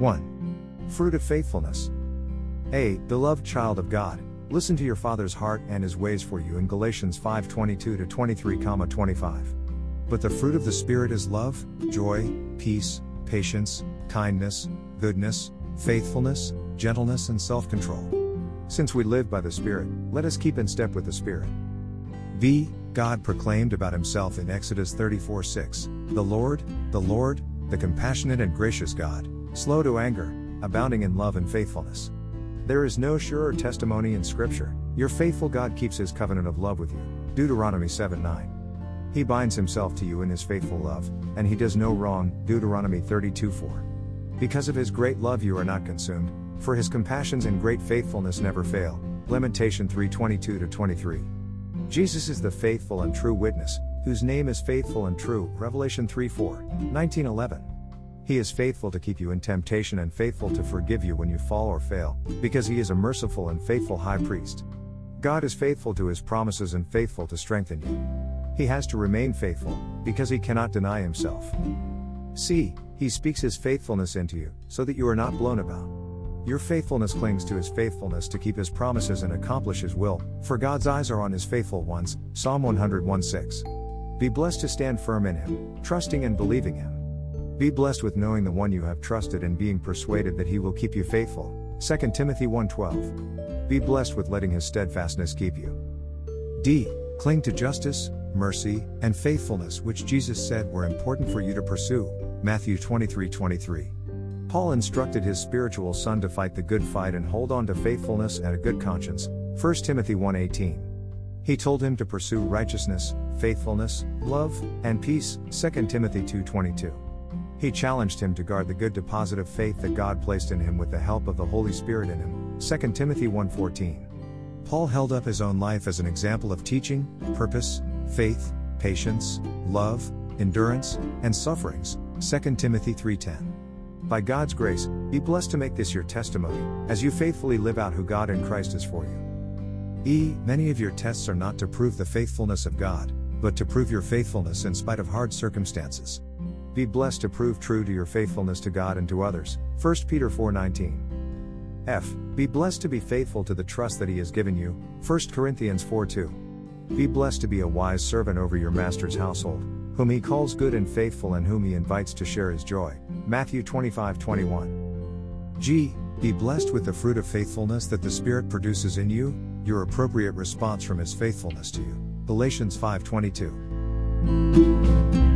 1. Fruit of faithfulness. A. Beloved child of God, listen to your Father's heart and his ways for you in Galatians 5:22 to 23, 25. But the fruit of the Spirit is love, joy, peace, patience, kindness, goodness, faithfulness, gentleness, and self control. Since we live by the Spirit, let us keep in step with the Spirit. B. God proclaimed about himself in Exodus 34 6 The Lord, the Lord, the compassionate and gracious God, slow to anger, abounding in love and faithfulness. There is no surer testimony in Scripture, your faithful God keeps his covenant of love with you. Deuteronomy 7 9. He binds himself to you in his faithful love, and he does no wrong. Deuteronomy 32 4. Because of his great love you are not consumed, for his compassions and great faithfulness never fail. Lamentation 3:22 23. Jesus is the faithful and true witness, whose name is faithful and true. Revelation 3:4, 1911. He is faithful to keep you in temptation and faithful to forgive you when you fall or fail, because he is a merciful and faithful high priest. God is faithful to his promises and faithful to strengthen you. He has to remain faithful, because he cannot deny himself. See, He speaks his faithfulness into you, so that you are not blown about. Your faithfulness clings to his faithfulness to keep his promises and accomplish his will, for God's eyes are on his faithful ones. Psalm 101 6. Be blessed to stand firm in him, trusting and believing him. Be blessed with knowing the one you have trusted and being persuaded that he will keep you faithful. 2 Timothy 1:12. Be blessed with letting his steadfastness keep you. D. Cling to justice, mercy, and faithfulness which Jesus said were important for you to pursue. Matthew 23:23. Paul instructed his spiritual son to fight the good fight and hold on to faithfulness and a good conscience. 1 Timothy 1:18. He told him to pursue righteousness, faithfulness, love, and peace. 2 Timothy 2:22. He challenged him to guard the good deposit of faith that God placed in him with the help of the Holy Spirit in him. 2 Timothy 1:14. Paul held up his own life as an example of teaching, purpose, faith, patience, love, endurance, and sufferings. 2 Timothy 3:10. By God's grace, be blessed to make this your testimony, as you faithfully live out who God in Christ is for you. E. Many of your tests are not to prove the faithfulness of God, but to prove your faithfulness in spite of hard circumstances. Be blessed to prove true to your faithfulness to God and to others. 1 Peter 4:19. F. Be blessed to be faithful to the trust that he has given you. 1 Corinthians 4:2. Be blessed to be a wise servant over your master's household, whom he calls good and faithful and whom he invites to share his joy. Matthew 25:21. G. Be blessed with the fruit of faithfulness that the Spirit produces in you, your appropriate response from his faithfulness to you. Galatians 5 22.